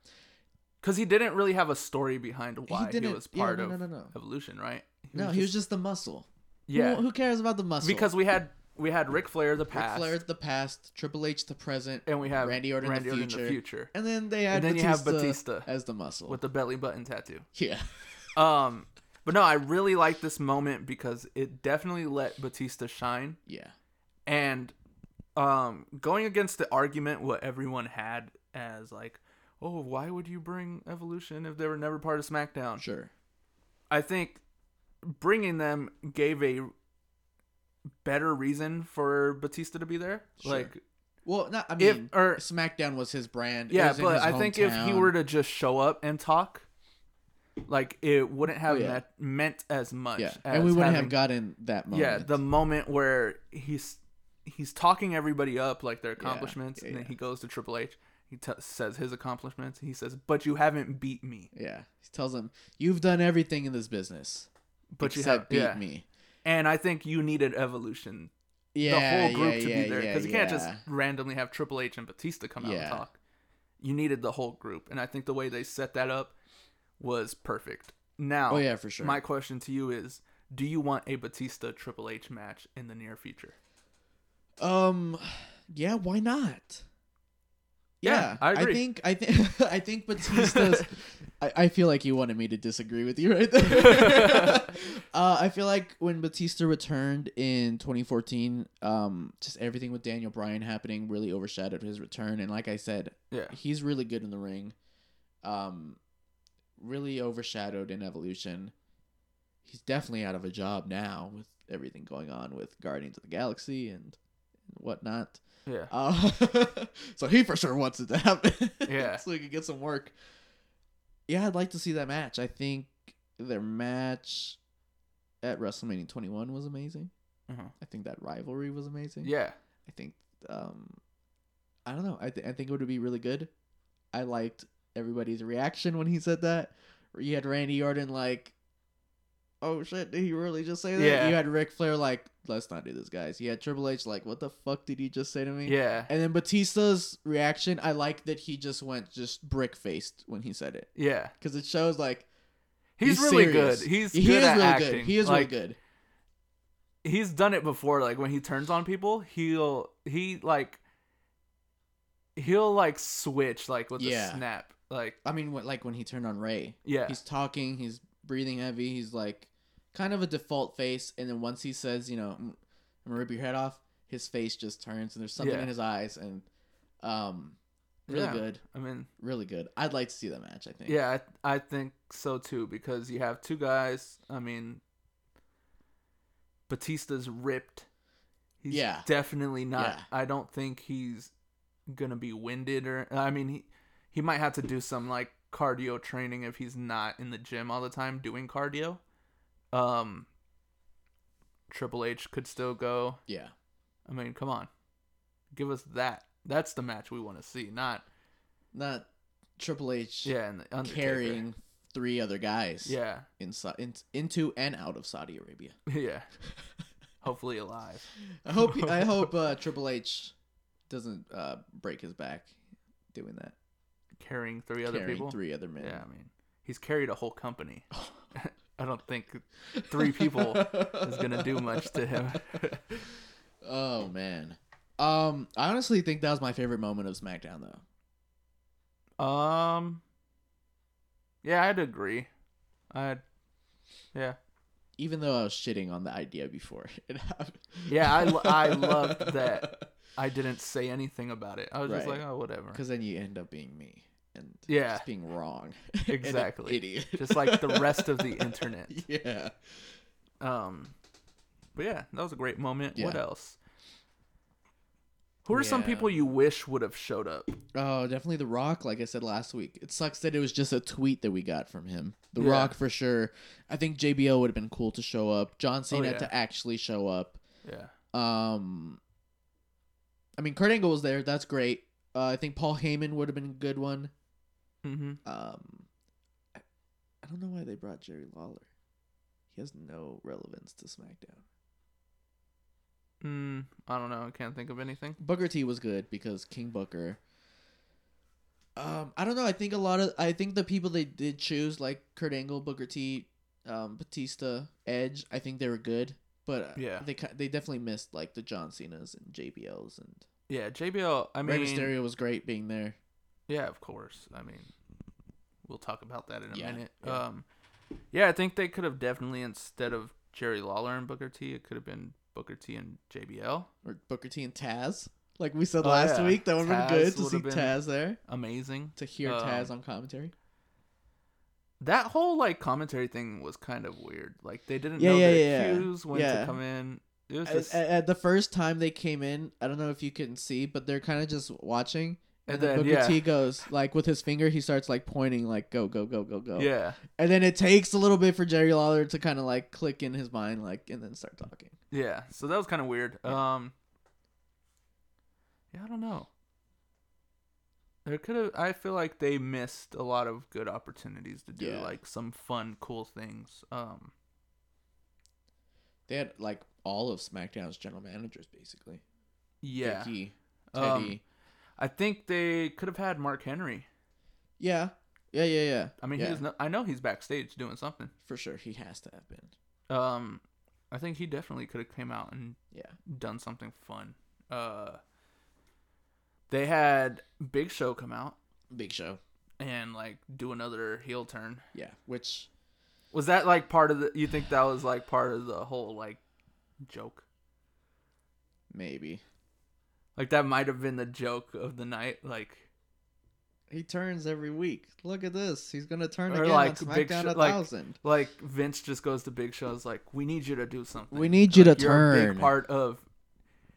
Because he didn't really have a story behind why he, didn't- was yeah, part no, of no, no, no. evolution, right? No, he was just the muscle. Who- yeah. Who, cares about the muscle? because we had we had Ric Flair the past, Ric past, Flair's the past, Triple H the present, and we have Randy Orton Randy the Orton future. the future and then they had And then you have Batista Batista as the muscle. with the belly button tattoo. yeah, Um, but no, I really like this moment because it definitely let Batista shine. yeah, And um, going against the argument what everyone had as like, oh, why would you bring Evolution if they were never part of SmackDown? sure. I think bringing them gave a better reason for Batista to be there. Sure. Like, Well, not, I If- mean, or- SmackDown was his brand. Yeah, but I think if he were to just show up and talk, like it wouldn't have Oh, yeah. met, meant as much. yeah, as and we wouldn't having- have gotten that moment. Yeah, the moment where he's he's talking everybody up like their Yeah, accomplishments, yeah, and then yeah. he goes to Triple H. He t- says his accomplishments. He says, "But you haven't beat me. yeah. He tells him, "You've done everything in this business, But you have beat yeah." me." And I think you needed Evolution, Yeah, the whole group yeah, to yeah, be there because you can't just randomly have Triple H and Batista come out and talk. You needed the whole group, and I think the way they set that up was perfect. Now, Oh yeah, for sure. my question to you is: Do you want a Batista Triple H match in the near future? Um, yeah, why not? Yeah, I agree. think I think I think Batista's. I, I feel like you wanted me to disagree with you right there. uh, I feel like when Batista returned in 2014, um, just everything with Daniel Bryan happening really overshadowed his return. And like I said, Yeah. he's really good in the ring. Um, really overshadowed in Evolution. He's definitely out of a job now with everything going on with Guardians of the Galaxy and whatnot. Yeah. Uh, so he for sure wants it to happen. Yeah. so he can get some work. Yeah, I'd like to see that match. I think their match at WrestleMania 21 was amazing. Uh-huh. I think that rivalry was amazing. Yeah. I think um I don't know. I th- I think it would be really good. I liked everybody's reaction when he said that. You had Randy Orton like Oh shit, did he really just say that? Yeah. You had Ric Flair like, let's not do this, guys. You had Triple H like, what the fuck did he just say to me? Yeah. And then Batista's reaction, I like that he just went just brick faced when he said it. Yeah. Because it shows like He's, really serious. good. He's he good is at really acting. good. He is like, really good. He's done it before. Like when he turns on people, he'll he like he'll like switch like with Yeah. the snap. Like I mean, what, like when he turned on Rey, yeah. he's talking, he's breathing heavy, he's like kind of a default face, and then once he says, you know, "I'm gonna rip your head off, his face just turns, and there's something Yeah. in his eyes, and um, really Yeah. good, I mean, really good. I'd like to see that match. I think. yeah, I, I think so too because you have two guys. I mean, Batista's ripped. He's Yeah. definitely not. Yeah. I don't think he's gonna be winded or. I mean, he he might have to do some like cardio training if he's not in the gym all the time doing cardio. Um. Triple H could still go. Yeah. I mean, come on, give us that. That's the match we want to see, not Not Triple H. yeah, and carrying three other guys. Yeah, Inside, in, into and out of Saudi Arabia. yeah. Hopefully alive. I hope. I hope uh, Triple H doesn't uh, break his back doing that. Carrying three other carrying people. three other men. Yeah, I mean, he's carried a whole company. I don't think three people is gonna do much to him. oh man. Um, I honestly think that was my favorite moment of SmackDown, though. um, yeah, I'd agree. I'd Yeah. Even though I was shitting on the idea before it happened. Yeah, I, lo- I loved that I didn't say anything about it. I was just like, oh, whatever. Because then you end up being me and Yeah. just being wrong. Exactly. idiot. Just like the rest of the internet. yeah. Um, but yeah, that was a great moment. What else? Who are some people you wish would have showed up? Oh, definitely The Rock. Like I said last week, it sucks that it was just a tweet that we got from him. The Yeah. Rock for sure. I think JBL would have been cool to show up. John Cena Oh, yeah. to actually show up. Yeah. Um, I mean, Kurt Angle was there. That's great. Uh, I think Paul Heyman would have been a good one. Mm-hmm. Um, I, I don't know why they brought Jerry Lawler. He has no relevance to SmackDown. Mm, I don't know. I can't think of anything. Booker T was good because King Booker. Um, I don't know. I think a lot of I think the people they did choose like Kurt Angle, Booker T, um, Batista, Edge. I think they were good, but uh, Yeah. they they definitely missed like the John Cena's and JBLs and Yeah, JBL. I mean, Rey mean, Mysterio was great being there. Yeah, of course. I mean, we'll talk about that in a Yeah, minute. yeah. Um, yeah, I think they could have definitely instead of Jerry Lawler and Booker T, it could have been Booker T and JBL. Or Booker T and Taz, like we said Oh, last yeah. week. That would have been good to see Taz there Amazing. to hear Um, Taz on commentary. That whole like commentary thing was kind of weird. Like they didn't Yeah, know yeah, their yeah. cues when Yeah. to come in. It was just at, at the first time they came in, I don't know if you can see, but they're kind of just watching. And, then, Booker yeah. T goes like with his finger, he starts like pointing like go go go go go. yeah, And then it takes a little bit for Jerry Lawler to kind of like click in his mind like and then start talking. yeah. So that was kind of weird. Um, yeah, I don't know. There could have. I feel like they missed a lot of good opportunities to do Yeah. like some fun, cool things. Um, They had like all of SmackDown's general managers basically. yeah. Vickie, Um, Teddy. I think they could have had Mark Henry. yeah. Yeah, yeah, yeah. I mean, yeah, he was no, I know he's backstage doing something. for sure he has to have been. Um, I think he definitely could have came out and Yeah. done something fun. Uh, they had Big Show come out Big Show. and like do another heel turn. Yeah, which Was that like part of the? You think that was like part of the whole like joke? maybe Like that might have been the joke of the night. Like he turns every week. Look at this. He's gonna turn again like on Big SmackDown Show- a like- thousand. like Vince just goes to Big Show. Is like, we need you to do something. We need you Like, to you're A turn. big part of.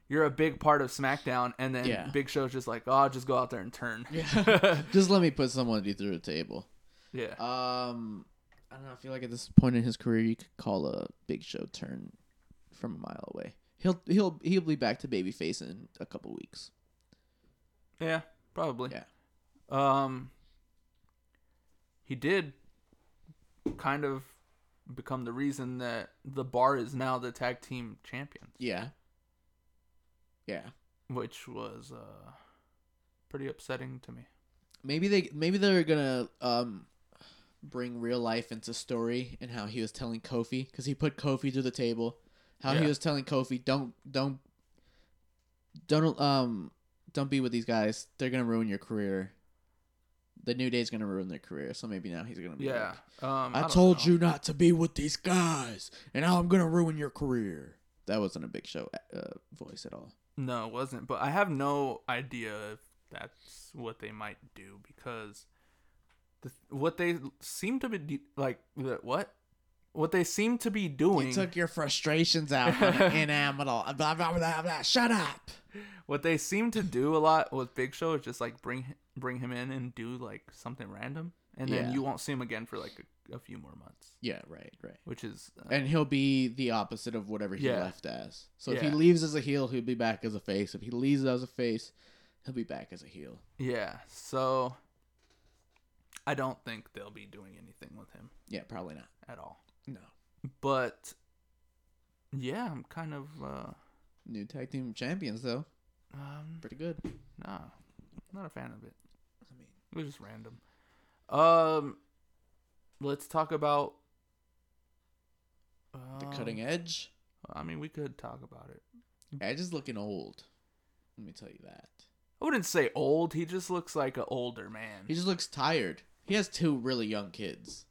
You're a big part of SmackDown, and then Yeah. Big Show's just like, oh, just go out there and turn. Yeah. Just let me put someone through the table. yeah. Um, I don't know. I feel like at this point in his career, you could call a Big Show turn from a mile away. He'll he'll he'll be back to babyface in a couple weeks. Yeah, probably. Yeah. Um he did kind of become the reason that the bar is now the tag team champions, Yeah. Yeah. which was uh pretty upsetting to me. Maybe they maybe they're gonna um bring real life into story and how he was telling Kofi because he put Kofi through the table. How he was telling Kofi, don't don't don't um don't be with these guys. They're gonna ruin your career. The new day's gonna ruin their career. So maybe now he's gonna be Yeah. like, Um I, don't told know. you not to be with these guys, and now I'm gonna ruin your career. That wasn't a big show uh, voice at all. No, it wasn't, but I have no idea if that's what they might do because the, what they seem to be like what what they seem to be doing You took your frustrations out inanimate. Blah, blah, blah, blah. Shut up. what they seem to do a lot with Big Show is just like bring bring him in and do like something random, and then Yeah. you won't see him again for like a, a few more months, Yeah, right, right. which is uh, And he'll be the opposite of whatever he Yeah. left as. So if he leaves as a heel, he'll be back as a face. If he leaves as a face, he'll be back as a heel. yeah. So I don't think they'll be doing anything with him Yeah, probably not. at all. No. But yeah, I'm kind of uh, New tag team champions though, um, pretty good. nah, not a fan of it. I mean, It was just random. Um, let's talk about the um, cutting edge. I mean, we could talk about it. Edge is looking old. Let me tell you that. I wouldn't say old. He just looks like an older man. He just looks tired. He has two really young kids.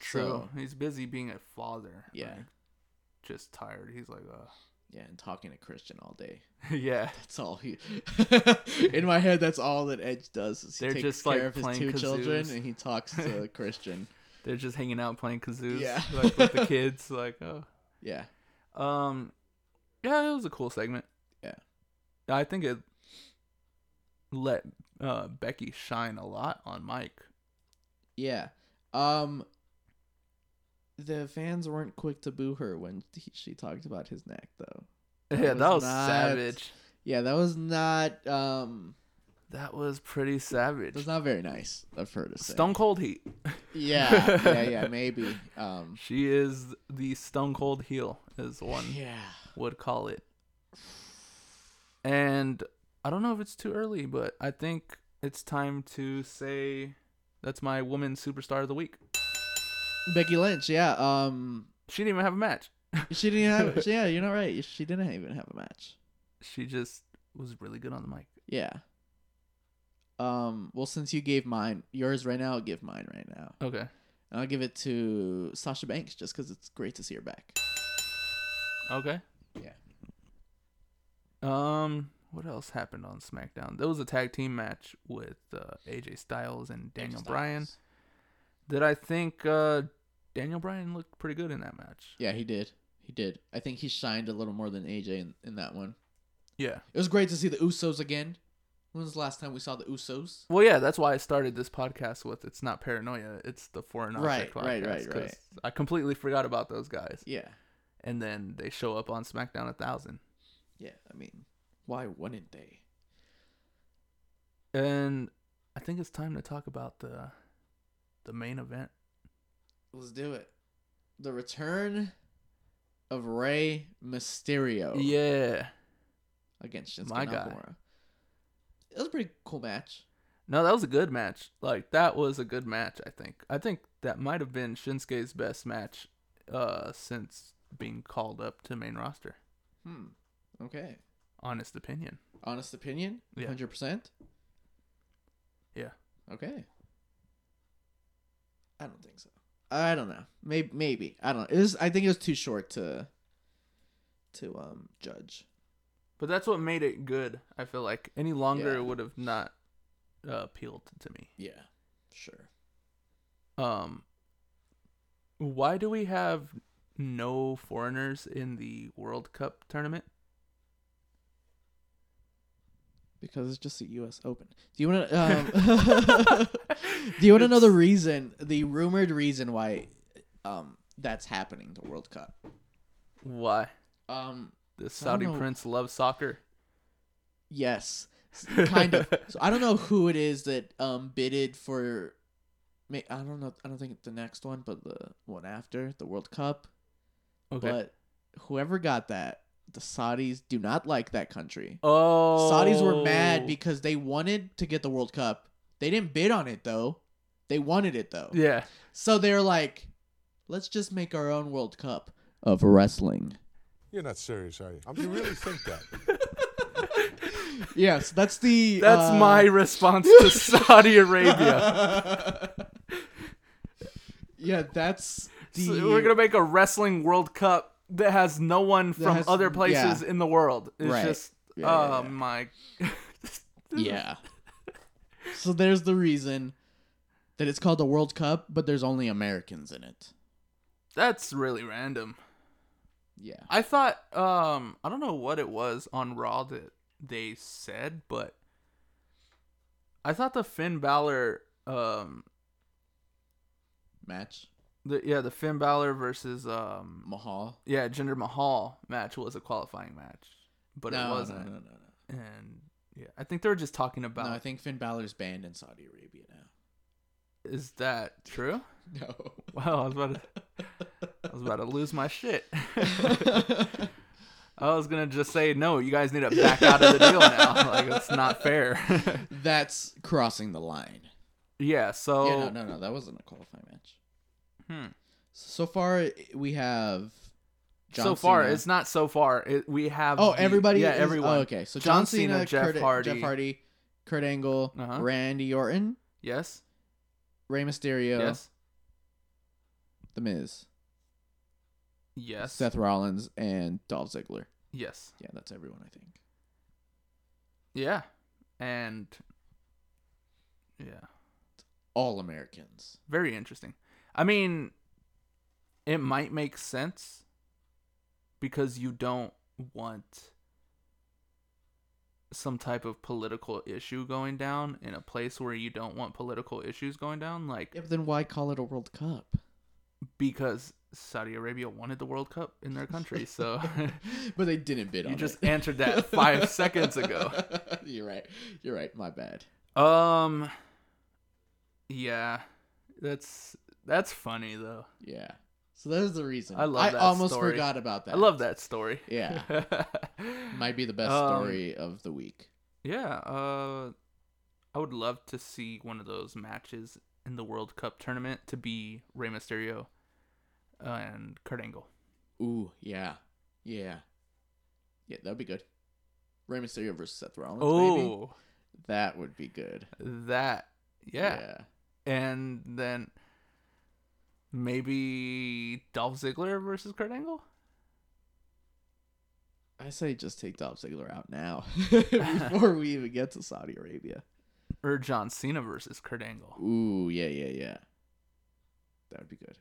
True. So, He's busy being a father. Yeah. like, just tired. He's like, uh, yeah, and talking to Christian all day. yeah. That's all he. In my head, that's all that Edge does. Is he They're takes just, care like, of his two children and he talks to Christian. They're just hanging out playing kazoos. Yeah. Like with the kids. Like, oh. Yeah. Um, yeah, it was a cool segment. Yeah. I think it let uh, Becky shine a lot on Mike. Yeah. Um. The fans weren't quick to boo her when he, she talked about his neck, though. yeah, was that was not- savage. Yeah, that was not. Um. That was pretty savage. That's not very nice of her to say. Stone Cold Heat. Yeah, yeah, yeah, maybe. Um. She is the Stone Cold heel, as one Yeah. would call it. And I don't know if it's too early, but I think it's time to say that's my woman superstar of the week. Becky Lynch. Yeah. Um. She didn't even have a match. She didn't have. yeah, you're not right. She didn't even have a match. She just was really good on the mic. Yeah. Um. Well, since you gave mine, yours right now, I'll give mine right now. Okay. And I'll give it to Sasha Banks just because it's great to see her back. Okay. Yeah. Um, what else happened on SmackDown? There was a tag team match with uh, AJ Styles and Daniel Bryan. That I think uh, Daniel Bryan looked pretty good in that match. Yeah, he did. He did. I think he shined a little more than AJ in, in that one. Yeah. It was great to see the Usos again. When was the last time we saw the Usos? Well, yeah, that's why I started this podcast with "It's not paranoia, it's the foreign object Right, right, podcast," right, 'cause right. I completely forgot about those guys, Yeah. and then they show up on SmackDown a thousand, Yeah, I mean, why wouldn't they? and I think it's time to talk about the the main event. Let's do it. The return of Rey Mysterio Yeah, against Shinsuke My guy. It was a pretty cool match. no, that was a good match. Like that was a good match. I think. I think that might have been Shinsuke's best match, uh, since being called up to main roster. Hmm. Okay. Honest opinion. Honest opinion? Yeah. 100%? Yeah. Okay. I don't think so. I don't know. Maybe maybe. I don't know. It was I think it was too short to to um judge. But that's what made it good. I feel like any longer Yeah. it would have not uh, appealed to me. Yeah. Sure. Um, why do we have no foreigners in the World Cup tournament? Because it's just the US Open. Do you want to um Do you want to know the reason, the rumored reason why um that's happening the World Cup? Why Um the Saudi prince loves soccer? yes. kind of. So I don't know who it is that um bidded for. I don't know. I don't think the next one, but the one after the World Cup. Okay. But whoever got that, the Saudis do not like that country. oh, Saudis were mad because they wanted to get the World Cup. They didn't bid on it though. They wanted it though. yeah. So they're like, let's just make our own World Cup of wrestling. You're not serious, are you? I mean, you really think that? Yes, that's the. That's uh, my response to Saudi Arabia. yeah, that's the. So we're gonna make a wrestling World Cup that has no one from has- other places yeah. in the world. It's Right. just, Yeah, oh yeah. my. Yeah. so there's the reason that it's called the World Cup, but there's only Americans in it. That's really random. Yeah. I thought um I don't know what it was on Raw that they said, but I thought the Finn Balor um Match the yeah, the Finn Balor versus um Mahal. yeah, Jinder Mahal match was a qualifying match. But no, it wasn't. No, no, no, no. And yeah, I think they were just talking about No, I think Finn Balor's banned in Saudi Arabia now. is that true? No. Wow, I was about to I was about to lose my shit. I was gonna just say no. You guys need to back out of the deal now. Like it's not fair. That's crossing the line. yeah. So Yeah, no, no, no. That wasn't a qualifying match. Hmm. So far, we have. John so far, Cena. it's not so far. It, we have. Oh, the- everybody. Yeah, is- everyone. Oh, okay. So John John, Cena, Cena, Jeff Kurt, Hardy. Jeff Hardy, Kurt Angle, Uh-huh. Randy Orton, Yes. Rey Mysterio, Yes. The Miz, Yes. Seth Rollins, and Dolph Ziggler. Yes. Yeah, that's everyone. I think. Yeah. And yeah, All Americans. very interesting. I mean, it might make sense because you don't want some type of political issue going down in a place where you don't want political issues going down like Yeah, but then why call it a World Cup? because Saudi Arabia wanted the World Cup in their country. So but they didn't bid you just it. answered that 5 seconds ago. You're right. You're right. My bad. Um yeah. That's that's funny though. Yeah. So that is the reason. I love that almost story. forgot about that. I love that story. Yeah. Might be the best Um, story of the week. Yeah, uh I would love to see one of those matches in the World Cup tournament to be Rey Mysterio and Kurt Angle. Ooh, yeah. Yeah. Yeah, that would be good. Rey Mysterio versus Seth Rollins, maybe? Oh, That would be good. that yeah. And then maybe Dolph Ziggler versus Kurt Angle? I say just take Dolph Ziggler out now before we even get to Saudi Arabia. Or John Cena versus Kurt Angle? Ooh, yeah, yeah, yeah. That would be good.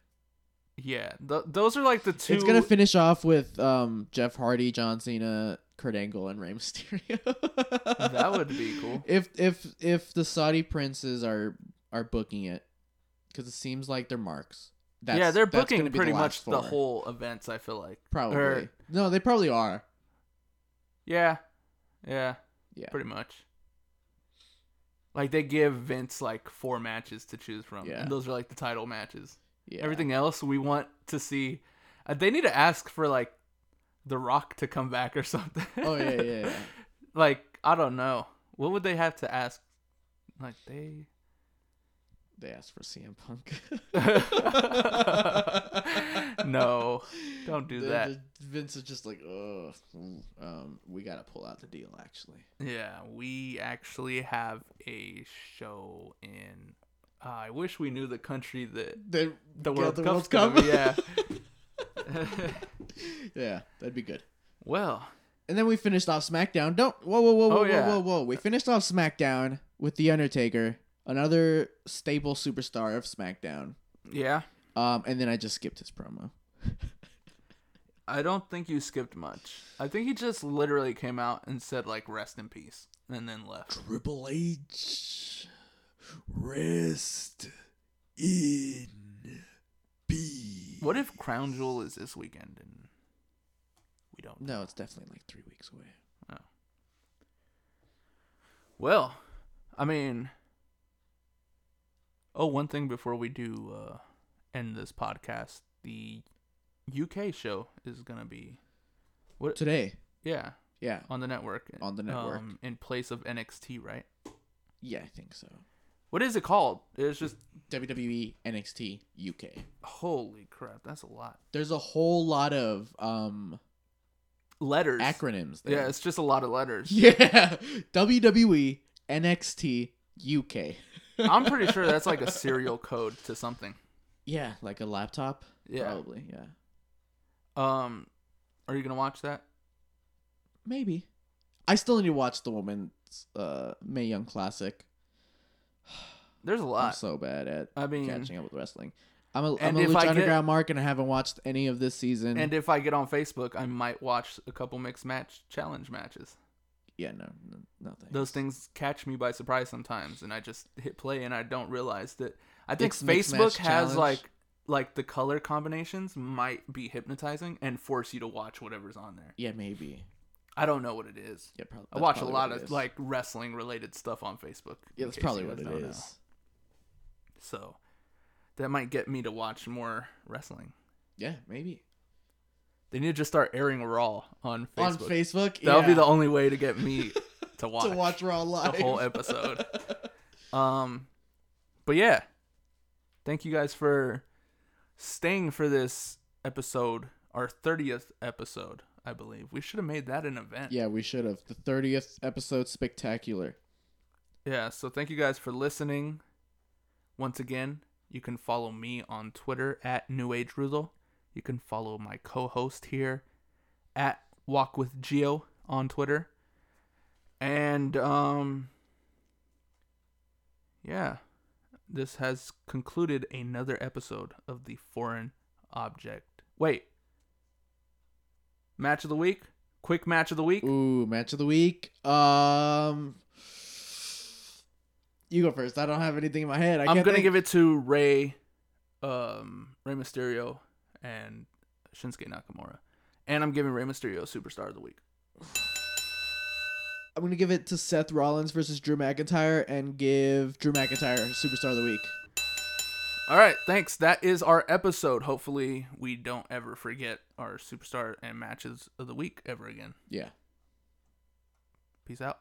Yeah, th- those are like the two. It's gonna finish off with um, Jeff Hardy, John Cena, Kurt Angle, and Rey Mysterio. That would be cool. If if if the Saudi princes are are booking it, because it seems like they're marks. That's, yeah, they're booking gonna pretty the much last the whole events. I feel like Probably. or- no, they probably are. Yeah, yeah, Yeah. pretty much. Like they give Vince like four matches to choose from, Yeah. and those are like the title matches. Yeah. Everything else we want to see. Uh, they need to ask for like The Rock to come back or something. Oh yeah, yeah, yeah. like I don't know. What would they have to ask? Like they. They asked for CM Punk. no, don't do that. Vince is just like, oh, um, we gotta pull out the deal. Actually, Yeah, we actually have a show in. Uh, I wish we knew the country that the the World the Cup's World Cup. Yeah. yeah, that'd be good. well, And then we finished off SmackDown. Don't whoa whoa whoa whoa Oh, yeah. whoa whoa whoa. We finished off SmackDown with the Undertaker, another staple superstar of SmackDown. yeah. Um, and then I just skipped his promo. I don't think you skipped much. I think he just literally came out and said like "rest in peace" and then left. Triple H, rest in peace. What if Crown Jewel is this weekend and we don't? No, it's definitely like three weeks away. Oh. Well, I mean, oh, one thing before we do uh, end this podcast, the UK show is gonna be what? Today, Yeah, yeah, on the network. On the network. um, in place of NXT, right? yeah, I think so. What is it called? It's just WWE NXT UK. holy crap, that's a lot. There's a whole lot of um Letters. acronyms there. Yeah, it's just a lot of letters. Yeah, WWE NXT UK. I'm pretty sure that's like a serial code to something. Yeah, like a laptop. Yeah. Probably. Yeah. Um, are you gonna watch that? Maybe. I still need to watch the woman's uh Mae Young Classic. There's a lot. I'm so bad at I mean, catching up with wrestling. I'm a, I'm a Lucha get- Underground mark, and I haven't watched any of this season. and if I get on Facebook, I might watch a couple mixed match challenge matches. Yeah, no, no nothing. Those things catch me by surprise sometimes, and I just hit play and I don't realize that. I think mixed Facebook has challenge? like like the color combinations might be hypnotizing and force you to watch whatever's on there. Yeah, maybe. I don't know what it is. Yeah, probably. I watch a lot of like wrestling related stuff on Facebook. Yeah, that's probably what it is. So that might get me to watch more wrestling. Yeah, maybe. They need to just start airing Raw on Facebook. On Facebook, That'll be the only way to get me to watch, to watch Raw live. the whole episode. um, but yeah, thank you guys for staying for this episode, our thirtieth episode, I believe. We should have made that an event. yeah, we should have the thirtieth episode spectacular. Yeah. So thank you guys for listening. Once again, You can follow me on Twitter at New Age Rudo. You can follow my co-host here at Walk with Gio on Twitter. And um yeah, this has concluded another episode of the Foreign Object. Wait. Match of the week? Quick match of the week? Ooh, match of the week. Um, you go first. I don't have anything in my head. I I'm can't gonna think. give it to Rey, um, Rey Mysterio, and Shinsuke Nakamura, and I'm giving Rey Mysterio Superstar of the Week. I'm gonna give it to Seth Rollins versus Drew McIntyre and give Drew McIntyre Superstar of the Week. All right, thanks. That is our episode. Hopefully, we don't ever forget our Superstar and matches of the week ever again. Yeah. Peace out.